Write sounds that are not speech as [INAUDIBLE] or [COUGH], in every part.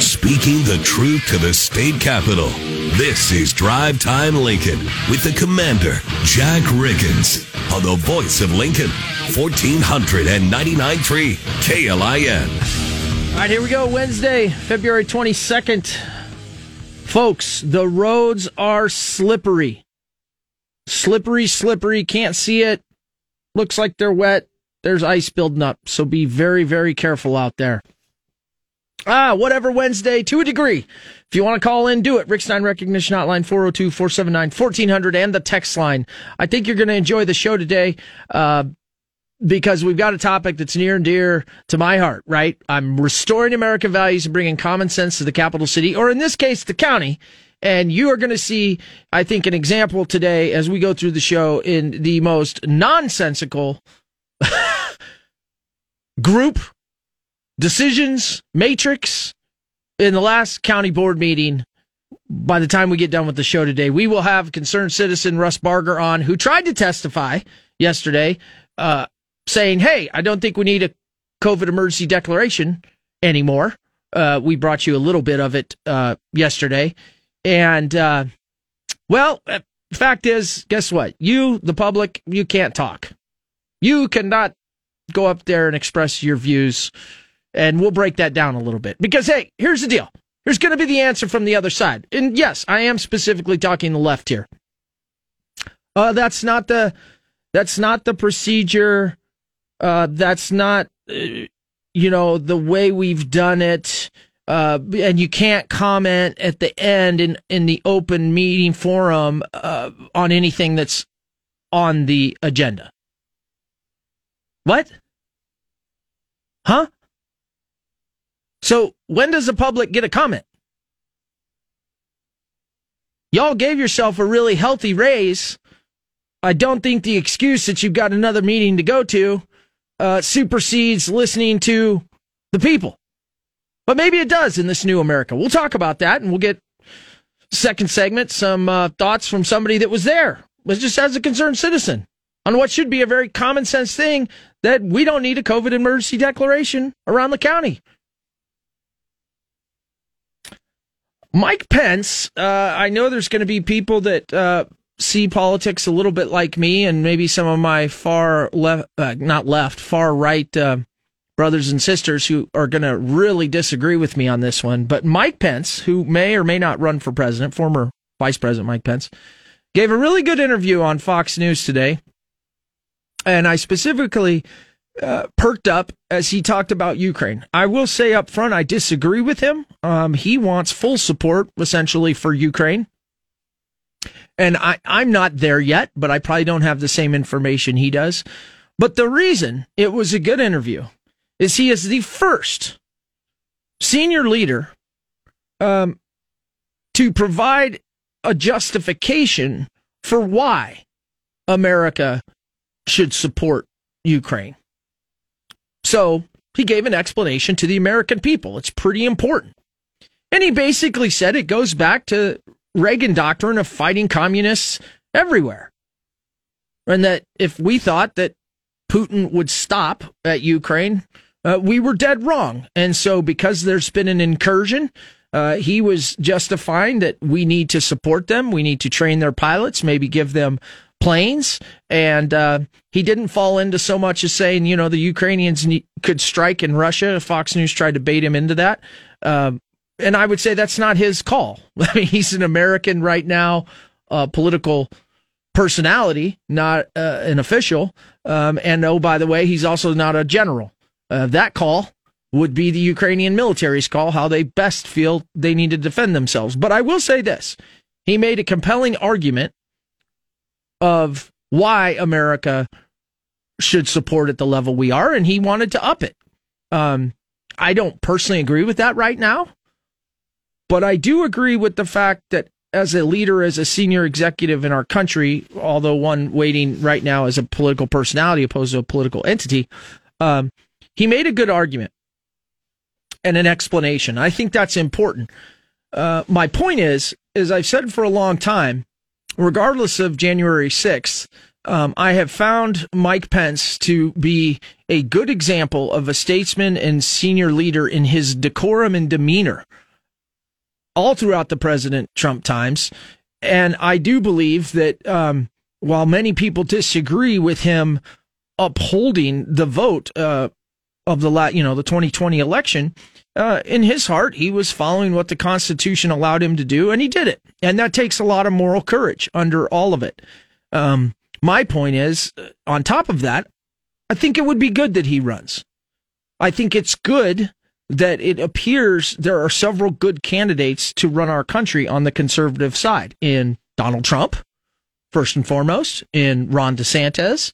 Speaking the truth to the state capitol. This is Drive Time Lincoln with the commander, Jack Riggins, on the voice of Lincoln, 1499.3 KLIN. All right, here we go. Wednesday, February 22nd. Folks, the roads are slippery. Slippery, slippery. Can't see it. Looks like they're wet. There's ice building up. So be very, very careful out there. Ah, whatever Wednesday to a degree. If you want to call in, do it. Rick Stein Recognition Hotline 402 479 1400 and the text line. I think you're going to enjoy the show today. Uh, because we've got a topic that's near and dear to my heart, right? I'm restoring American values and bringing common sense to the capital city, or in this case, the county. And you are going to see, I think, an example today as we go through the show in the most nonsensical [LAUGHS] group decisions matrix in the last county board meeting. By the time we get done with the show today, we will have concerned citizen Russ Barger on, who tried to testify yesterday, uh, saying, "Hey, I don't think we need a COVID emergency declaration anymore." Uh, we brought you a little bit of it uh, yesterday, and uh, well, uh, fact is, guess what? You, the public, you can't talk. You cannot go up there and express your views and we'll break that down a little bit. Because, hey, here's the deal. Here's going to be the answer from the other side. And yes, I am specifically talking the left here. Uh, that's not the, that's not the procedure. Uh, that's not, uh, you know, the way we've done it. Uh, and you can't comment at the end in, in the open meeting forum, uh, on anything that's on the agenda. What? Huh? So when does the public get a comment? Y'all gave yourself a really healthy raise. I don't think the excuse that you've got another meeting to go to uh, supersedes listening to the people. But maybe it does in this new America. We'll talk about that and we'll get second segment some uh, thoughts from somebody that was there, was just as a concerned citizen on what should be a very common sense thing that we don't need a COVID emergency declaration around the county. Mike Pence, uh, I know there's going to be people that uh, see politics a little bit like me, and maybe some of my far left, uh, not left, far right uh, brothers and sisters who are going to really disagree with me on this one. But Mike Pence, who may or may not run for president, former Vice President Mike Pence, gave a really good interview on Fox News today. And I specifically uh, perked up as he talked about Ukraine. I will say up front, I disagree with him. Um, he wants full support, essentially, for Ukraine. And I, I'm not there yet, but I probably don't have the same information he does. But the reason it was a good interview is he is the first senior leader um, to provide a justification for why America should support Ukraine. So he gave an explanation to the American people. It's pretty important. And he basically said it goes back to Reagan doctrine of fighting communists everywhere. And that if we thought that Putin would stop at Ukraine, uh, we were dead wrong. And so because there's been an incursion, uh, he was justifying that we need to support them. We need to train their pilots, maybe give them planes. And uh, he didn't fall into so much as saying, you know, the Ukrainians need, could strike in Russia. Fox News tried to bait him into that. Um, and I would say that's not his call. [LAUGHS] I mean, he's an American right now, uh, political personality, not uh, an official. Um, and oh, by the way, he's also not a general. Uh, that call would be the Ukrainian military's call, how they best feel they need to defend themselves. But I will say this he made a compelling argument of why America should support at the level we are, and he wanted to up it. Um, I don't personally agree with that right now, but I do agree with the fact that as a leader, as a senior executive in our country, although one waiting right now as a political personality opposed to a political entity, um, he made a good argument and an explanation. I think that's important. Uh, my point is, as I've said for a long time, regardless of January 6th, Um, I have found Mike Pence to be a good example of a statesman and senior leader in his decorum and demeanor all throughout the President Trump times. And I do believe that um, while many people disagree with him upholding the vote uh, of the la- you know the 2020 election, uh, in his heart he was following what the Constitution allowed him to do, and he did it. And that takes a lot of moral courage under all of it. Um, my point is, uh, on top of that, I think it would be good that he runs. I think it's good that it appears there are several good candidates to run our country on the conservative side in Donald Trump, first and foremost, in Ron DeSantis,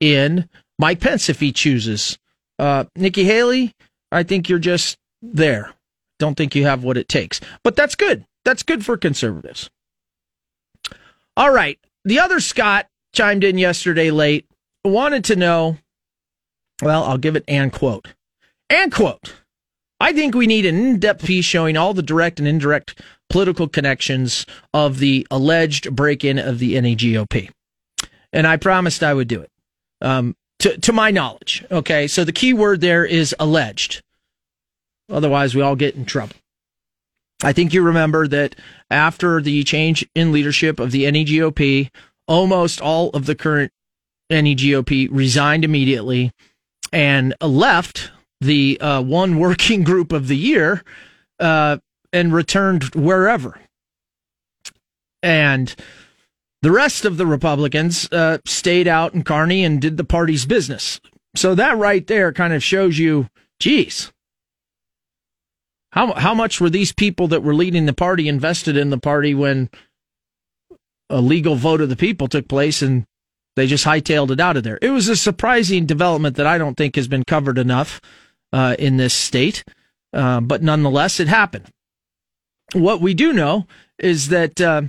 in Mike Pence if he chooses. Uh, Nikki Haley, I think you're just there. Don't think you have what it takes. But that's good. That's good for conservatives. All right. The other Scott chimed in yesterday late, wanted to know, well, I'll give it and quote. And quote. I think we need an in-depth piece showing all the direct and indirect political connections of the alleged break-in of the NEGOP. And I promised I would do it. Um, to, to my knowledge. Okay. So the key word there is alleged. Otherwise, we all get in trouble. I think you remember that after the change in leadership of the NEGOP, almost all of the current NEGOP resigned immediately and left the uh, one working [LAUGHS] group of the year uh, and returned wherever. And the rest of the Republicans uh, stayed out in Kearney and did the party's business. So that right there kind of shows you, geez, how how much were these people that were leading the party invested in the party when a legal vote of the people took place and they just hightailed it out of there? It was a surprising development that I don't think has been covered enough uh, in this state, uh, but nonetheless, it happened. What we do know is that uh,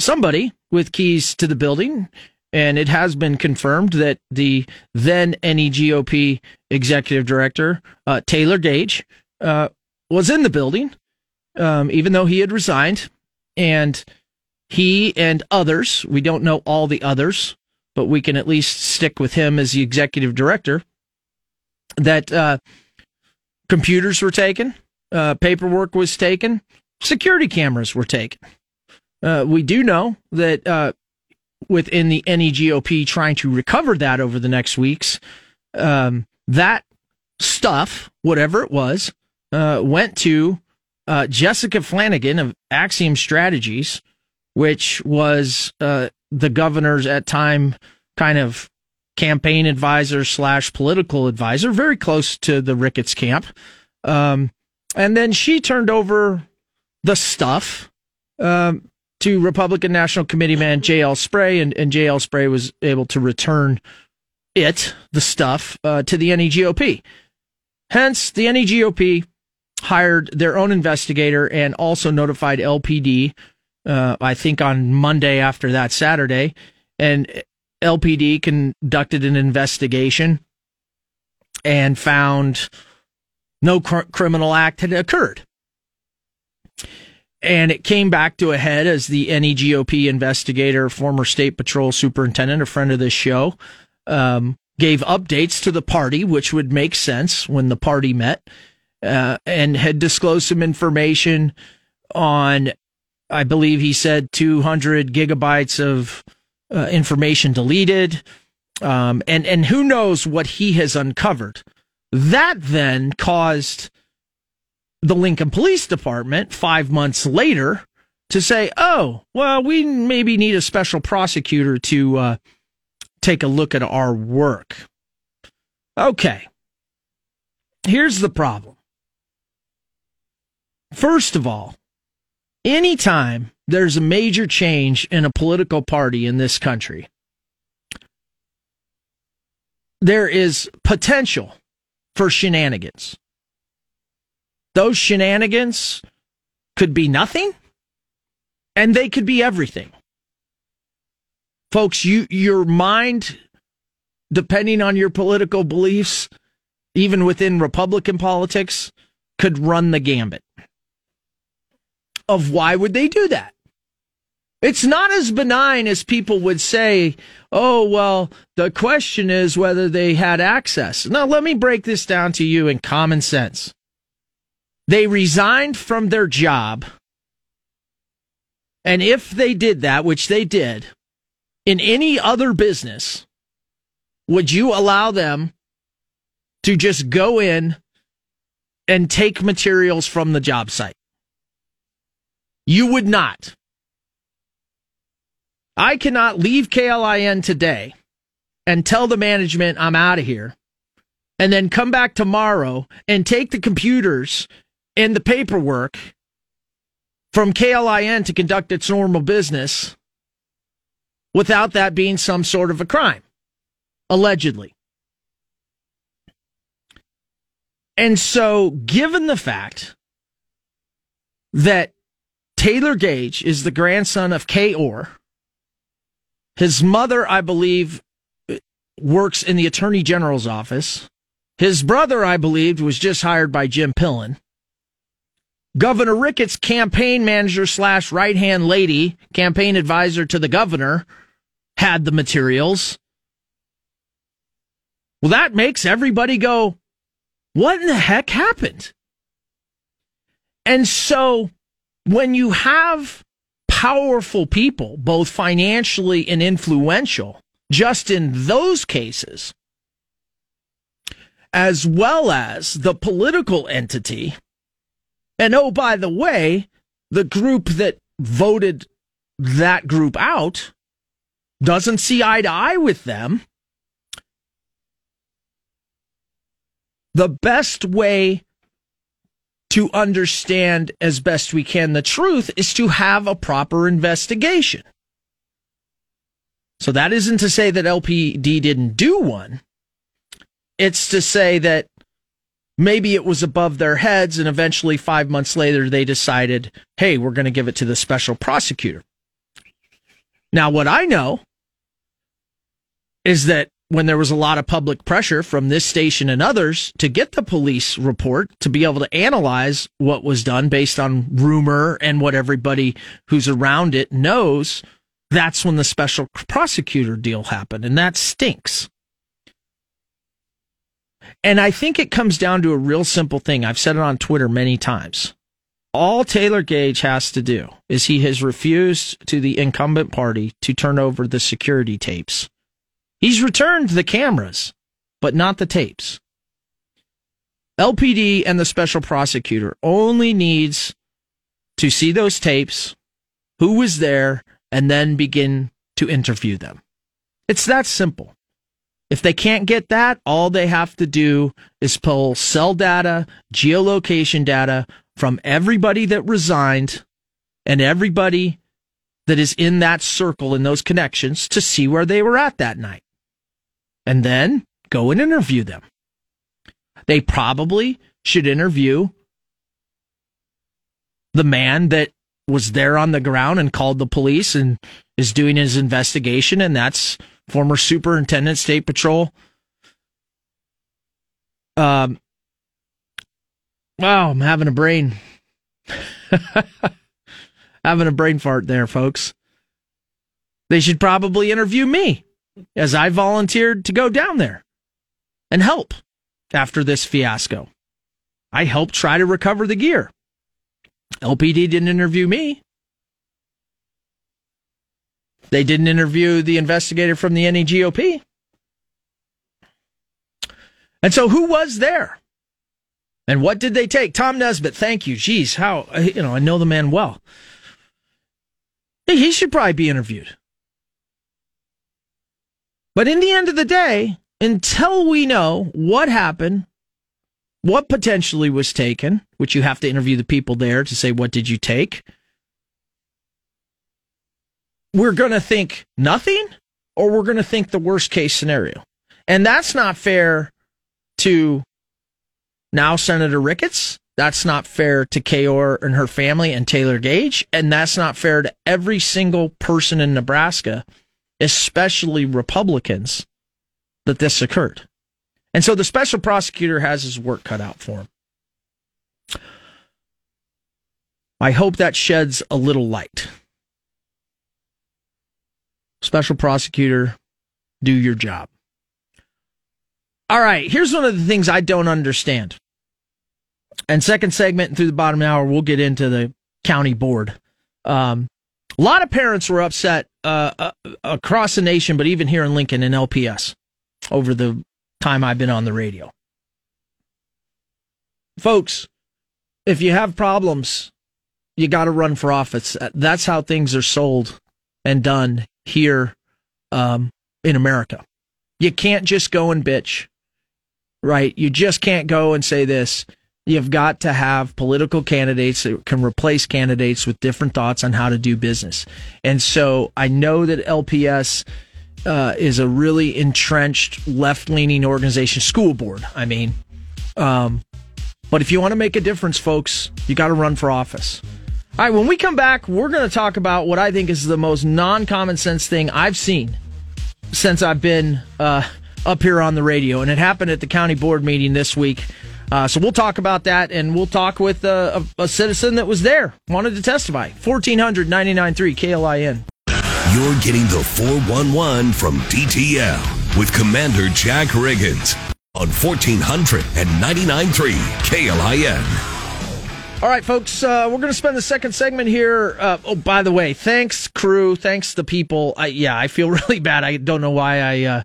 somebody with keys to the building, and it has been confirmed that the then NEGOP executive director uh, Taylor Gage uh, was in the building, um, even though he had resigned, and he and others, we don't know all the others, but we can at least stick with him as the executive director, that uh, computers were taken, uh, paperwork was taken, security cameras were taken. Uh, we do know that uh, within the NEGOP trying to recover that over the next weeks, um, that stuff, whatever it was, uh, went to uh, Jessica Flanagan of Axiom Strategies, which was uh, the governor's at time kind of campaign advisor slash political advisor, very close to the Ricketts camp. Um, and then she turned over the stuff um, to Republican National Committee man J.L. Spray, and, and J.L. Spray was able to return it, the stuff, uh, to the NEGOP. Hence, the NEGOP hired their own investigator and also notified LPD, uh, I think on Monday after that Saturday. And LPD conducted an investigation and found no cr- criminal act had occurred. And it came back to a head as the NEGOP investigator, former state patrol superintendent, a friend of this show, um, gave updates to the party, which would make sense when the party met, uh, and had disclosed some information on, I believe he said 200 gigabytes of uh, information deleted, um, and and who knows what he has uncovered. That then caused the Lincoln Police Department five months later to say, "Oh, well, we maybe need a special prosecutor to uh, take a look at our work." Okay, here's the problem. First of all, anytime there's a major change in a political party in this country, there is potential for shenanigans. Those shenanigans could be nothing and they could be everything. Folks, you your mind depending on your political beliefs, even within Republican politics, could run the gambit. Of why would they do that? It's not as benign as people would say, oh, well, the question is whether they had access. Now, let me break this down to you in common sense. They resigned from their job. And if they did that, which they did, in any other business, would you allow them to just go in and take materials from the job site? You would not. I cannot leave KLIN today and tell the management I'm out of here and then come back tomorrow and take the computers and the paperwork from KLIN to conduct its normal business without that being some sort of a crime, allegedly. And so, given the fact that Taylor Gage is the grandson of Kay Orr, his mother, I believe, works in the Attorney General's office. His brother, I believe, was just hired by Jim Pillen. Governor Ricketts' campaign manager slash right hand lady, campaign advisor to the governor, had the materials. Well, that makes everybody go, what in the heck happened? And so when you have powerful people, both financially and influential, just in those cases, as well as the political entity and oh, by the way, the group that voted that group out doesn't see eye to eye with them. The best way to understand as best we can the truth is to have a proper investigation. So that isn't to say that LPD didn't do one. It's to say that maybe it was above their heads and eventually 5 months later they decided, "Hey, we're going to give it to the special prosecutor." Now what I know is that when there was a lot of public pressure from this station and others to get the police report to be able to analyze what was done based on rumor and what everybody who's around it knows, that's when the special prosecutor deal happened. And that stinks. And I think it comes down to a real simple thing. I've said it on Twitter many times. All Taylor Gage has to do is he has refused to the incumbent party to turn over the security tapes. He's returned the cameras, but not the tapes. LPD and the special prosecutor only needs to see those tapes, who was there, and then begin to interview them. It's that simple. If they can't get that, all they have to do is pull cell data, geolocation data from everybody that resigned and everybody that is in that circle in those connections to see where they were at that night. And then go and interview them. They probably should interview the man that was there on the ground and called the police and is doing his investigation, and that's former superintendent, state patrol. Um, wow, I'm having a brain, [LAUGHS] having a brain fart there, folks. They should probably interview me as I volunteered to go down there and help after this fiasco. I helped try to recover the gear. LPD didn't interview me. They didn't interview the investigator from the NEGOP. And so who was there? And what did they take? Tom Nesbitt, thank you. Geez, how, you know, I know the man well. He should probably be interviewed. But in the end of the day, until we know what happened, what potentially was taken, which you have to interview the people there to say, what did you take? we're going to think nothing or we're going to think the worst case scenario. And that's not fair to now Senator Ricketts. That's not fair to Kay Orr and her family and Taylor Gage. And that's not fair to every single person in Nebraska, especially Republicans, that this occurred. And so the special prosecutor has his work cut out for him. I hope that sheds a little light. Special prosecutor, do your job. All right, here's one of the things I don't understand. And second segment through the bottom hour, we'll get into the county board. Um, a lot of parents were upset uh, uh, across the nation, but even here in Lincoln in LPS over the time I've been on the radio. Folks, if you have problems, you got to run for office. That's how things are sold and done here um, in America. You can't just go and bitch, right? You just can't go and say this. You've got to have political candidates that can replace candidates with different thoughts on how to do business. And so I know that LPS uh, is a really entrenched left leaning organization, school board, I mean. Um, but if you want to make a difference, folks, you got to run for office. All right, when we come back, we're going to talk about what I think is the most non common sense thing I've seen since I've been uh, up here on the radio. And it happened at the county board meeting this week. Uh, so we'll talk about that and we'll talk with uh, a, a, citizen that was there, wanted to testify. 1400 KLIN. You're getting the 411 from DTL with Commander Jack Riggins on 1400 KLIN. All right, folks, uh, we're going to spend the second segment here. Uh, oh, by the way, thanks, crew. Thanks, the people. I, yeah, I feel [LAUGHS] really bad. I don't know why I uh,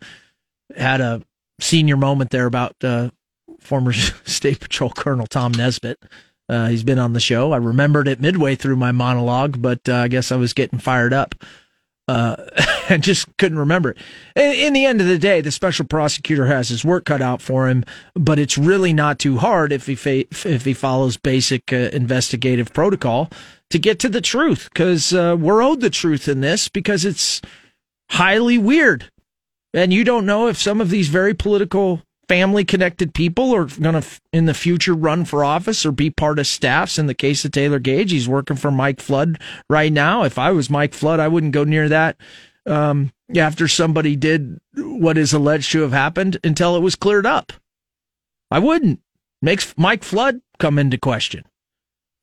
had a senior moment there about uh, former [LAUGHS] State Patrol Colonel Tom Nesbitt. Uh, he's been on the show. I remembered it midway through my monologue, but uh, I guess I was getting fired up uh, [LAUGHS] and just couldn't remember it. In, in, the end of the day, the special prosecutor has his work cut out for him, but it's really not too hard if he fa- if he follows basic uh, investigative protocol to get to the truth. Because uh, we're owed the truth in this because it's highly weird, and you don't know if some of these very political family connected people are going to in the future run for office or be part of staffs. In the case of Taylor Gage he's working for Mike Flood right now. If I was Mike Flood I wouldn't go near that um, after somebody did what is alleged to have happened until it was cleared up. I wouldn't. Makes Mike Flood come into question.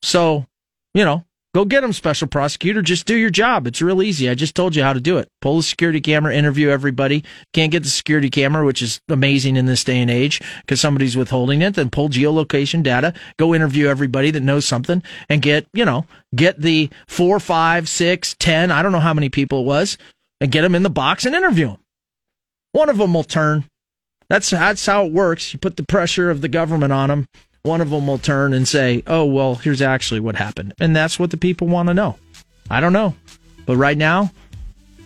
So you know Go get them, special prosecutor. Just do your job. It's real easy. I just told you how to do it. Pull the security camera, interview everybody. Can't get the security camera, which is amazing in this day and age because somebody's withholding it. Then pull geolocation data. Go interview everybody that knows something and get, you know, get the four, five, six, ten. I don't know how many people it was and get them in the box and interview them. One of them will turn. That's that's how it works. You put the pressure of the government on them one of them will turn and say, oh, well, here's actually what happened. And that's what the people want to know. I don't know. But right now,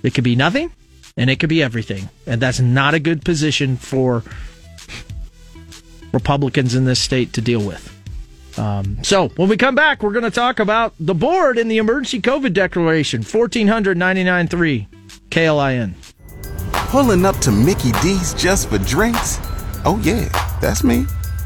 it could be nothing and it could be everything. And that's not a good position for Republicans in this state to deal with. Um, so when we come back, we're going to talk about the board in the emergency COVID declaration, 1499.3 KLIN. Pulling up to Mickey D's just for drinks? Oh, yeah, that's me.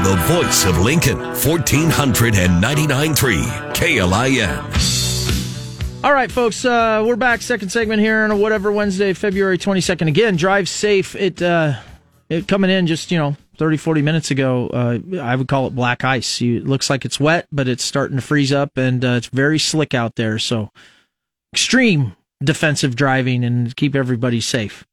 on the voice of Lincoln, 1499.3 KLIN. All right, folks, uh, we're back. Second segment here on a whatever Wednesday, February 22nd. Again, drive safe. It, uh, it coming in just, you know, 30, 40 minutes ago. Uh, I would call it black ice. You, it looks like it's wet, but it's starting to freeze up and uh, it's very slick out there. So extreme defensive driving and keep everybody safe.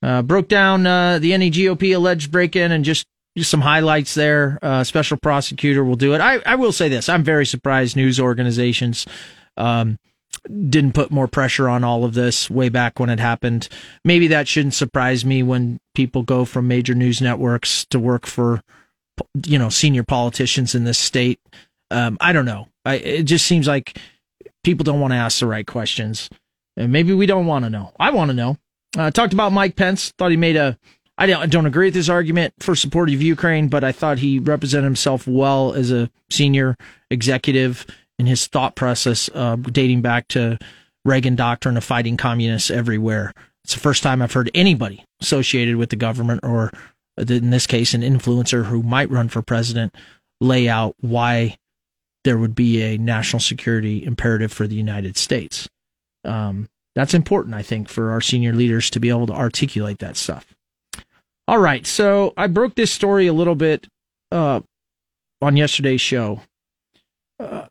Uh, broke down uh, the NEGOP alleged break in and just, some highlights there. Uh, special prosecutor will do it. I, I will say this I'm very surprised news organizations um, didn't put more pressure on all of this way back when it happened. Maybe that shouldn't surprise me when people go from major news networks to work for, you know, senior politicians in this state. Um, I don't know. I, it just seems like people don't want to ask the right questions. And maybe we don't want to know. I want to know. Uh, talked about Mike Pence. Thought he made a. I don't, I don't agree with his argument for supportive Ukraine, but I thought he represented himself well as a senior executive in his thought process, uh, dating back to Reagan doctrine of fighting communists everywhere. It's the first time I've heard anybody associated with the government, or in this case, an influencer who might run for president, lay out why there would be a national security imperative for the United States. Um, that's important, I think, for our senior leaders to be able to articulate that stuff. All right, so I broke this story a little bit uh, on yesterday's show. Uh,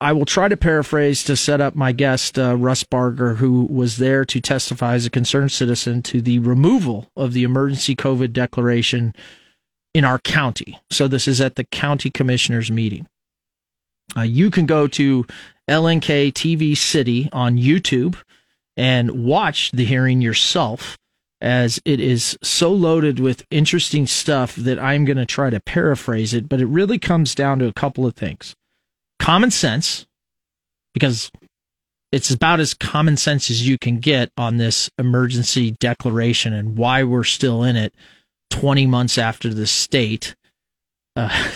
I will try to paraphrase to set up my guest, uh, Russ Barger, who was there to testify as a concerned citizen to the removal of the emergency COVID declaration in our county. So this is at the county commissioners meeting. Uh, you can go to LNK TV City on YouTube and watch the hearing yourself as it is so loaded with interesting stuff that I'm going to try to paraphrase it, but it really comes down to a couple of things. Common sense, because it's about as common sense as you can get on this emergency declaration and why we're still in it 20 months after the state. Uh,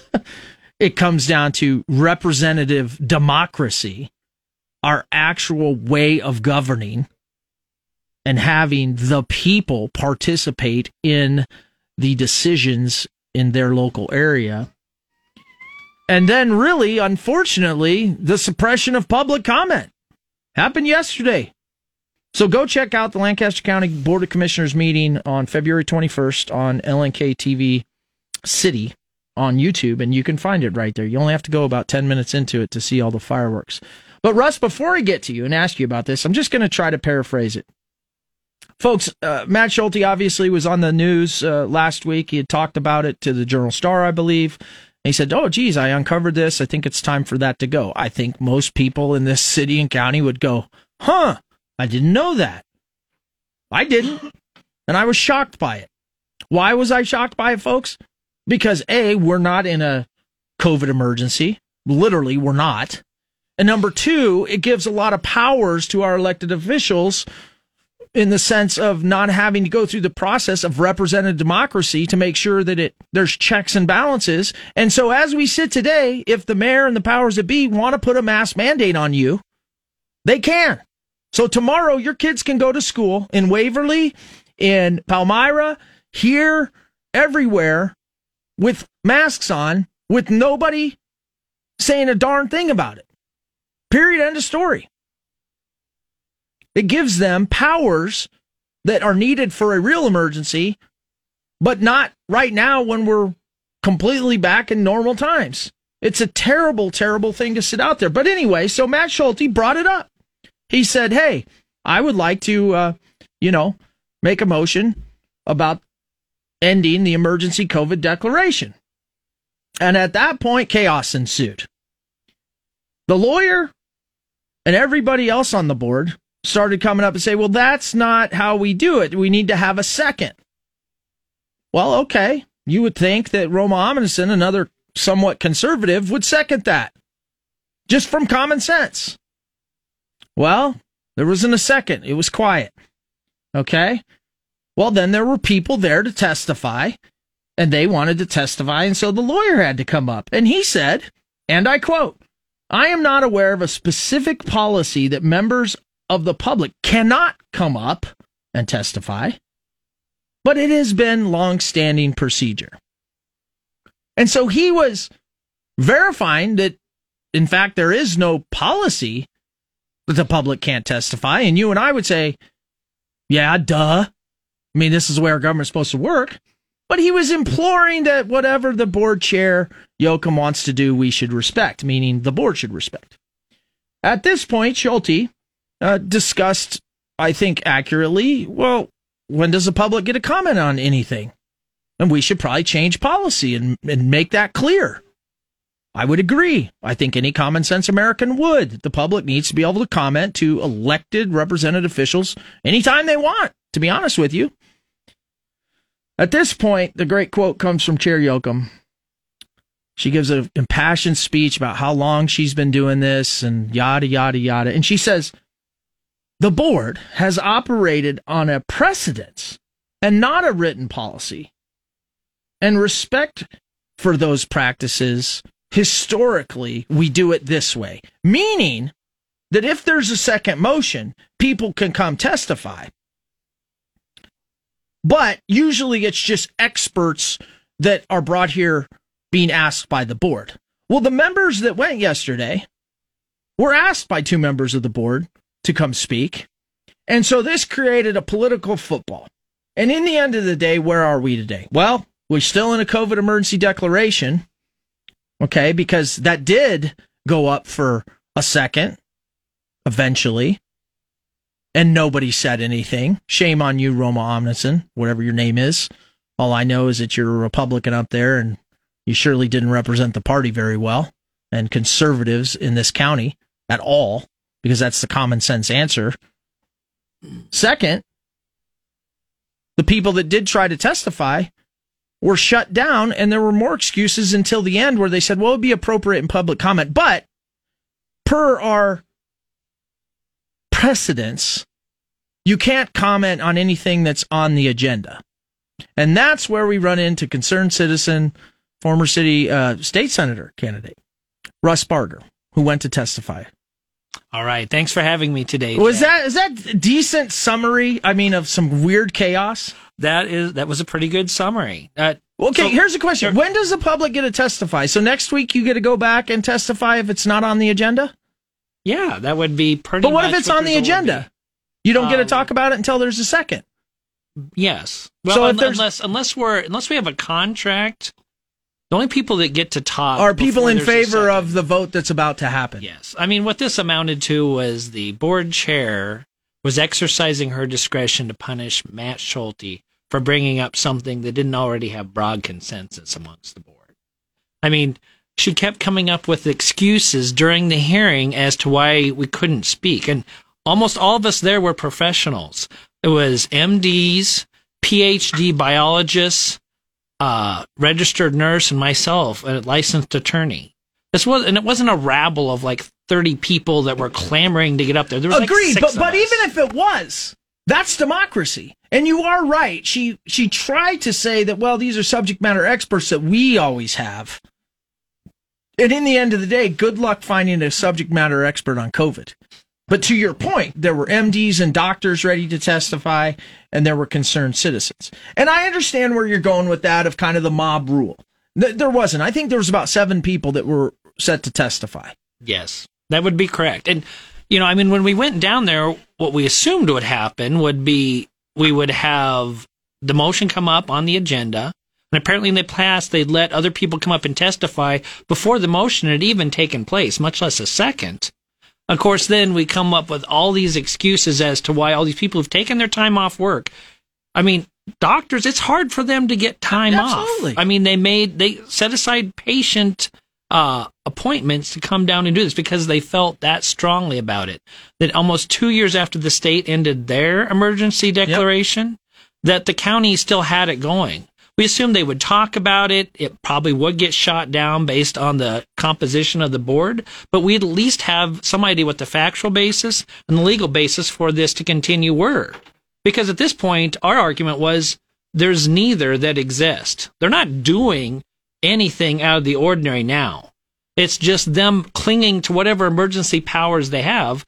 [LAUGHS] it comes down to representative democracy, our actual way of governing and having the people participate in the decisions in their local area. And then, really, unfortunately, the suppression of public comment happened yesterday. So go check out the Lancaster County Board of Commissioners meeting on February 21st on LNK TV City on YouTube, and you can find it right there. You only have to go about 10 minutes into it to see all the fireworks. But, Russ, before I get to you and ask you about this, I'm just going to try to paraphrase it. Folks, uh, Matt Schulte obviously was on the news uh, last week. He had talked about it to the Journal Star, I believe. And he said, Oh, geez, I uncovered this. I think it's time for that to go. I think most people in this city and county would go, Huh, I didn't know that. I didn't. And I was shocked by it. Why was I shocked by it, folks? Because A, we're not in a COVID emergency. Literally, we're not. And number two, it gives a lot of powers to our elected officials in the sense of not having to go through the process of representative democracy to make sure that it there's checks and balances. And so as we sit today, if the mayor and the powers that be want to put a mask mandate on you, they can. So tomorrow your kids can go to school in Waverly, in Palmyra, here, everywhere with masks on with nobody saying a darn thing about it. Period. End of story. It gives them powers that are needed for a real emergency, but not right now when we're completely back in normal times. It's a terrible, terrible thing to sit out there. But anyway, so Matt Schulte brought it up. He said, Hey, I would like to, uh, you know, make a motion about ending the emergency COVID declaration. And at that point, chaos ensued. The lawyer and everybody else on the board started coming up and say, well, that's not how we do it. We need to have a second. Well, okay. You would think that Roma Amundson, another somewhat conservative, would second that just from common sense. Well, there wasn't a second. It was quiet. Okay. Well, then there were people there to testify and they wanted to testify. And so the lawyer had to come up and he said, and I quote, I am not aware of a specific policy that members of the public cannot come up and testify, but it has been long-standing procedure. And so he was verifying that, in fact, there is no policy that the public can't testify. And you and I would say, yeah, duh. I mean, this is the way our government's supposed to work. But he was imploring that whatever the board chair Yoakum wants to do, we should respect, meaning the board should respect. At this point, Schulte uh, discussed, I think, accurately. Well, when does the public get a comment on anything? And we should probably change policy and, and make that clear. I would agree. I think any common sense American would. The public needs to be able to comment to elected representative officials anytime they want, to be honest with you. At this point, the great quote comes from Chair Yoakum. She gives an impassioned speech about how long she's been doing this and yada, yada, yada. And she says, the board has operated on a precedence and not a written policy. And respect for those practices, historically, we do it this way, meaning that if there's a second motion, people can come testify. but usually it's just experts that are brought here being asked by the board. Well, the members that went yesterday were asked by two members of the board to come speak. And so this created a political football. And in the end of the day, where are we today? Well, we're still in a COVID emergency declaration. Okay. Because that did go up for a second eventually. And nobody said anything. Shame on you, Roma Omnison, whatever your name is. All I know is that you're a Republican up there and you surely didn't represent the party very well and conservatives in this county at all, because that's the common sense answer. Second, the people that did try to testify were shut down, and there were more excuses until the end where they said, well, it would be appropriate in public comment. But per our precedents, you can't comment on anything that's on the agenda. And that's where we run into concerned citizen, former city uh, state senator candidate, Russ Barger, who went to testify. All right. Thanks for having me today. Was Jack. that is that decent summary? I mean, of some weird chaos. That is that was a pretty good summary. Uh, Okay, so- here's a question: When does the public get to testify? So next week you get to go back and testify if it's not on the agenda. yeah, that would be pretty. But what if it's on the agenda? You don't get to Um, talk about it until there's a second. Yes. Well, So un- unless unless we're unless we have a contract, the only people that get to talk Are people in favor of the vote that's about to happen? Yes. I mean, what this amounted to was the board chair was exercising her discretion to punish Matt Schulte for bringing up something that didn't already have broad consensus amongst the board. I mean, she kept coming up with excuses during the hearing as to why we couldn't speak. And almost all of us there were professionals. It was MDs, PhD biologists, uh, registered nurse, and myself, a licensed attorney. This was, and it wasn't a rabble of like 30 people that were clamoring to get up there. There was like Agreed, six but but us. even if it was, that's democracy. And you are right. She she tried to say that well, these are subject matter experts that we always have. And in the end of the day, good luck finding a subject matter expert on COVID. But to your point, there were MDs and doctors ready to testify, and there were concerned citizens. And I understand where you're going with that of kind of the mob rule. There wasn't. I think there was about seven people that were set to testify. Yes, that would be correct. And, you know, I mean, when we went down there, what we assumed would happen would be we would have the motion come up on the agenda. And apparently in the past, they'd let other people come up and testify before the motion had even taken place, much less a second. Of course, then we come up with all these excuses as to why all these people have taken their time off work. I mean, doctors, it's hard for them to get time Absolutely. off. I mean, they made, they set aside patient uh, appointments to come down and do this because they felt that strongly about it. That almost two years after the state ended their emergency declaration, that the county still had it going. We assumed they would talk about it. It probably would get shot down based on the composition of the board, but we'd at least have some idea what the factual basis and the legal basis for this to continue were. Because at this point, our argument was there's neither that exist. They're not doing anything out of the ordinary now. It's just them clinging to whatever emergency powers they have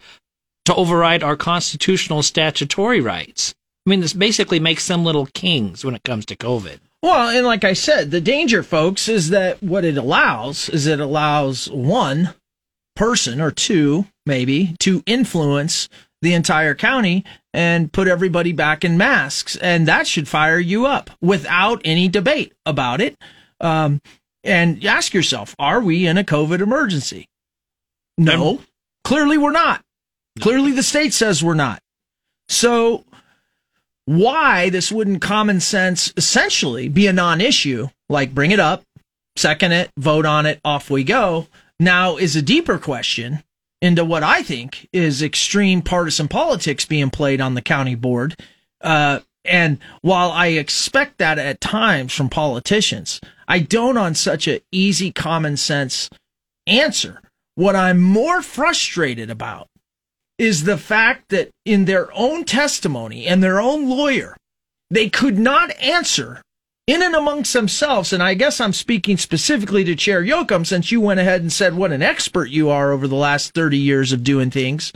to override our constitutional statutory rights. I mean, this basically makes them little kings when it comes to COVID. Well, and like I said, the danger, folks, is that what it allows is it allows one person or two, maybe, to influence the entire county and put everybody back in masks. And that should fire you up without any debate about it. Um, and ask yourself, are we in a COVID emergency? No, clearly we're not. Clearly the state says we're not. So why this wouldn't common sense essentially be a non-issue, like bring it up, second it, vote on it, off we go, now is a deeper question into what I think is extreme partisan politics being played on the county board. Uh, and while I expect that at times from politicians, I don't on such a easy common sense answer. What I'm more frustrated about is the fact that in their own testimony and their own lawyer, they could not answer in and amongst themselves. And I guess I'm speaking specifically to Chair Yoakum since you went ahead and said what an expert you are over the last 30 years of doing things,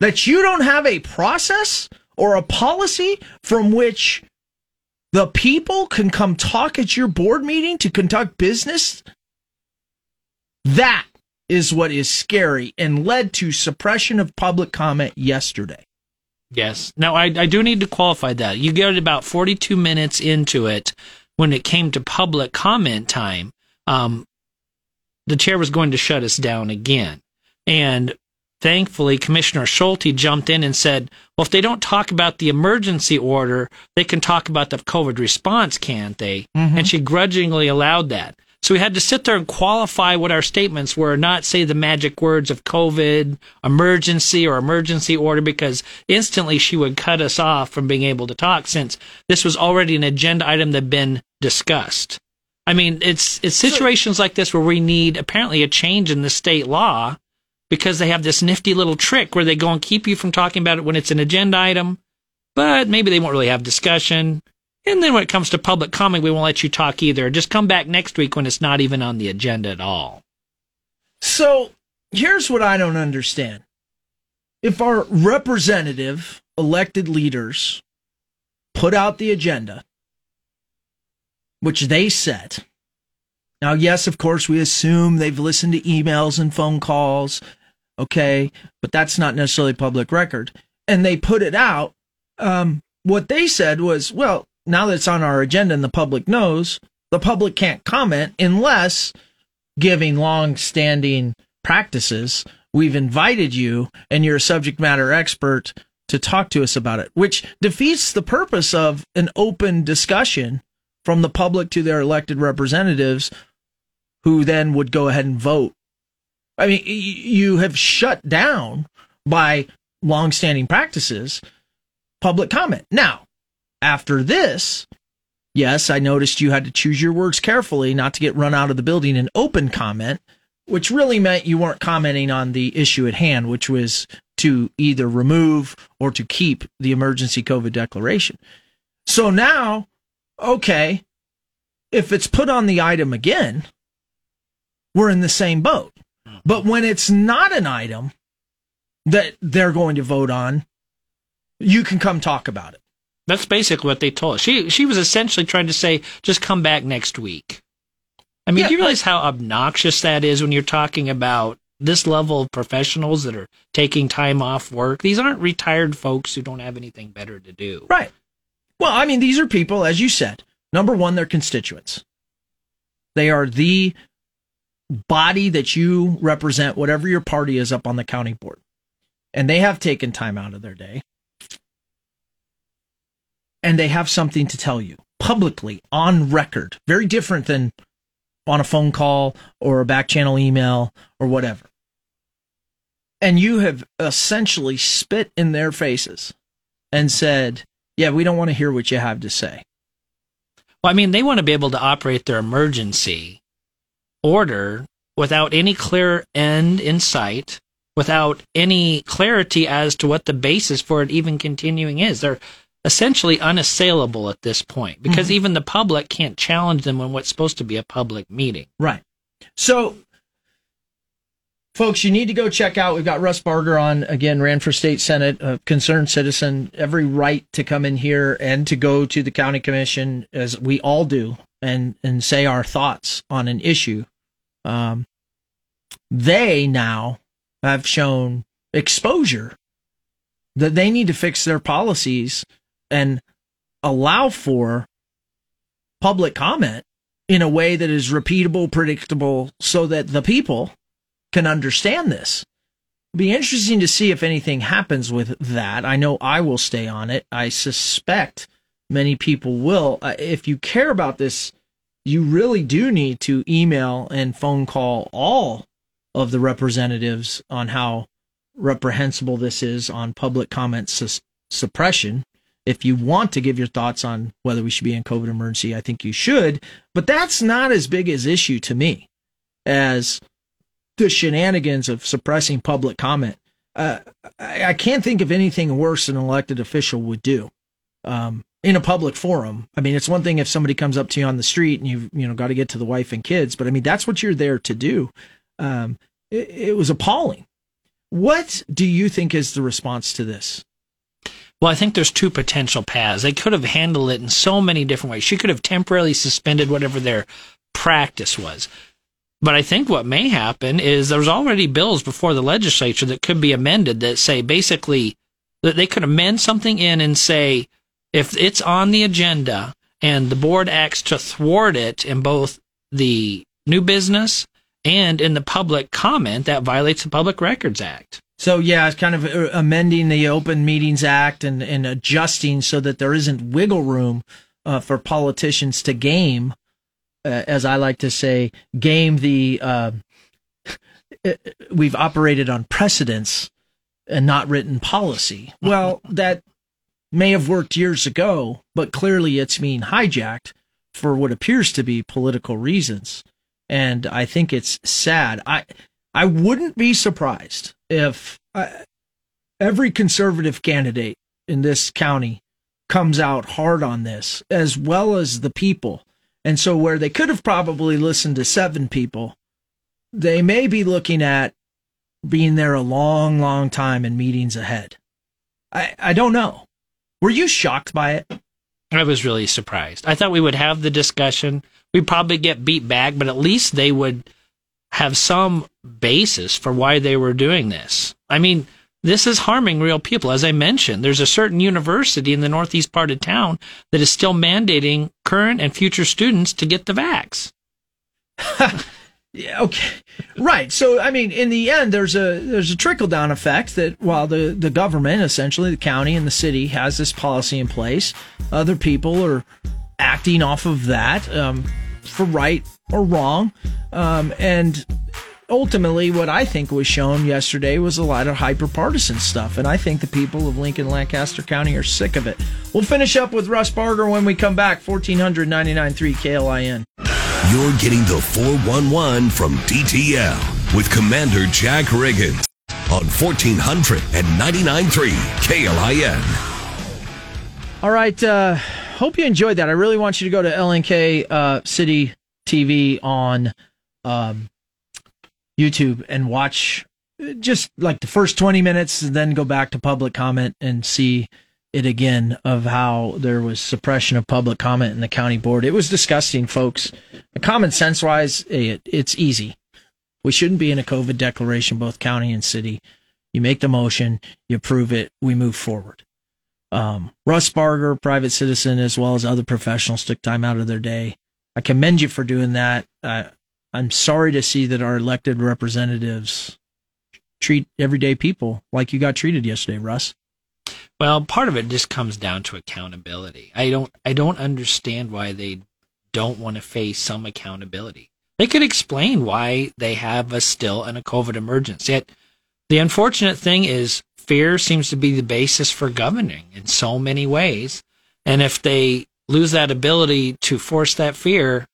that you don't have a process or a policy from which The people can come talk at your board meeting to conduct business. That is what is scary and led to suppression of public comment yesterday. Yes. Now, I, I do need to qualify that. You get about 42 minutes into it when it came to public comment time. Um, the chair was going to shut us down again. And thankfully, Commissioner Schulte jumped in and said, well, if they don't talk about the emergency order, they can talk about the COVID response, can't they? Mm-hmm. And she grudgingly allowed that. So we had to sit there and qualify what our statements were, not say the magic words of COVID, emergency, or emergency order, because instantly she would cut us off from being able to talk since this was already an agenda item that had been discussed. I mean, it's it's situations like this where we need apparently a change in the state law because they have this nifty little trick where they go and keep you from talking about it when it's an agenda item, but maybe they won't really have discussion. And then when it comes to public comment, we won't let you talk either. Just come back next week when it's not even on the agenda at all. So here's what I don't understand. If our representative elected leaders put out the agenda, which they set, now, yes, of course, we assume they've listened to emails and phone calls, okay, but that's not necessarily public record. And they put it out. Um, what they said was, well, now that it's on our agenda and the public knows, the public can't comment unless giving long standing practices. We've invited you and you're a subject matter expert to talk to us about it, which defeats the purpose of an open discussion from the public to their elected representatives who then would go ahead and vote. I mean, you have shut down by long-standing practices public comment. Now, after this, yes, I noticed you had to choose your words carefully not to get run out of the building in open comment, which really meant you weren't commenting on the issue at hand, which was to either remove or to keep the emergency COVID declaration. So now, okay, if it's put on the item again, we're in the same boat. But when it's not an item that they're going to vote on, you can come talk about it. That's basically what they told us. She she was essentially trying to say, just come back next week. I mean, yeah, do you realize how obnoxious that is when you're talking about this level of professionals that are taking time off work? These aren't retired folks who don't have anything better to do. Right. Well, I mean, these are people, as you said. Number one, they're constituents. They are the body that you represent, whatever your party is up on the county board. And they have taken time out of their day and they have something to tell you publicly on record. Very different than on a phone call or a back channel email or whatever. And you have essentially spit in their faces and said, Yeah, we don't want to hear what you have to say. Well, I mean, they want to be able to operate their emergency order without any clear end in sight, without any clarity as to what the basis for it even continuing is. They're essentially unassailable at this point because mm-hmm. even the public can't challenge them on what's supposed to be a public meeting. Right. So, folks, you need to go check out. We've got Russ Barger on again, ran for state senate, a concerned citizen, every right to come in here and to go to the county commission as we all do and and say our thoughts on an issue. Um, they now have shown exposure that they need to fix their policies and allow for public comment in a way that is repeatable, predictable, so that the people can understand this. It'll be interesting to see if anything happens with that. I know I will stay on it. I suspect many people will. Uh, if you care about this, you really do need to email and phone call all of the representatives on how reprehensible this is on public comment su- suppression if you want to give your thoughts on whether we should be in COVID emergency, I think you should. But that's not as big as issue to me as the shenanigans of suppressing public comment. Uh, I, I, can't think of anything worse an elected official would do um, in a public forum. I mean, it's one thing if somebody comes up to you on the street and you've you know got to get to the wife and kids, but I mean that's what you're there to do. Um, it, it was appalling. What do you think is the response to this? Well, I think there's two potential paths. They could have handled it in so many different ways. She could have temporarily suspended whatever their practice was. But I think what may happen is there's already bills before the legislature that could be amended that say basically that they could amend something in and say if it's on the agenda and the board acts to thwart it in both the new business and in the public comment, that violates the Public Records Act. So yeah, it's kind of uh, amending the Open Meetings Act and, and adjusting so that there isn't wiggle room uh, for politicians to game, uh, as I like to say, game the. Uh, [LAUGHS] we've operated on precedents and not written policy. Well, [LAUGHS] that may have worked years ago, but clearly it's being hijacked for what appears to be political reasons. And I think it's sad. I I wouldn't be surprised if uh, every conservative candidate in this county comes out hard on this, as well as the people. And so, where they could have probably listened to seven people, they may be looking at being there a long, long time in meetings ahead. I, I don't know. Were you shocked by it? I was really surprised. I thought we would have the discussion. We'd probably get beat back, but at least they would have some basis for why they were doing this. I mean, this is harming real people. As I mentioned, there's a certain university in the northeast part of town that is still mandating current and future students to get the vax. [LAUGHS] yeah, okay. Right. So I mean, in the end there's a there's a trickle down effect that while the, the government, essentially the county and the city has this policy in place, other people are acting off of that. Um, for right or wrong. Um, and ultimately, what I think was shown yesterday was a lot of hyper partisan stuff. And I think the people of Lincoln, Lancaster County are sick of it. We'll finish up with Russ Barger when we come back. 1499.3 KLIN. You're getting the 411 from DTL with Commander Jack Riggins on 1499.3 KLIN. All right. Uh, hope you enjoyed that. I really want you to go to LNK uh, City TV on um, YouTube and watch just like the first 20 minutes then go back to public comment and see it again of how there was suppression of public comment in the county board. It was disgusting, folks. Common sense wise, it, it's easy. We shouldn't be in a COVID declaration, both county and city. You make the motion, you approve it, we move forward. Um, Russ Barger, private citizen, as well as other professionals, took time out of their day. I commend you for doing that. Uh, I'm sorry to see that our elected representatives treat everyday people like you got treated yesterday, Russ. Well, part of it just comes down to accountability. I don't I don't understand why they don't want to face some accountability. They could explain why they have us still in a COVID emergency. Yet the unfortunate thing is fear seems to be the basis for governing in so many ways. And if they lose that ability to force that fear,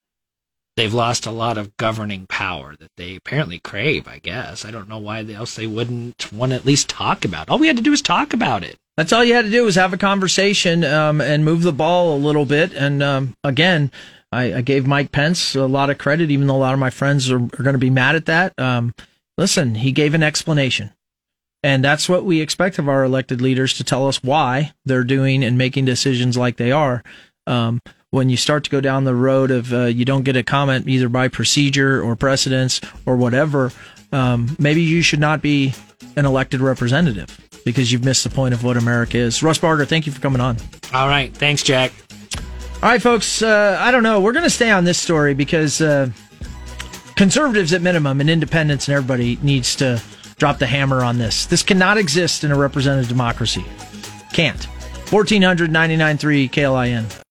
they've lost a lot of governing power that they apparently crave, I guess. I don't know why else they wouldn't want to at least talk about it. All we had to do was talk about it. That's all you had to do was have a conversation um, and move the ball a little bit. And um, again, I, I, gave Mike Pence a lot of credit, even though a lot of my friends are, are going to be mad at that. Um, listen, he gave an explanation. And that's what we expect of our elected leaders to tell us why they're doing and making decisions like they are. Um, when you start to go down the road of uh, you don't get a comment either by procedure or precedence or whatever, um, maybe you should not be an elected representative because you've missed the point of what America is. Russ Barger, thank you for coming on. All right. Thanks, Jack. All right, folks. Uh, I don't know. We're going to stay on this story because uh, conservatives, at minimum, and independents and everybody needs to drop the hammer on this. This cannot exist in a representative democracy. Can't. 1499.3 KLIN.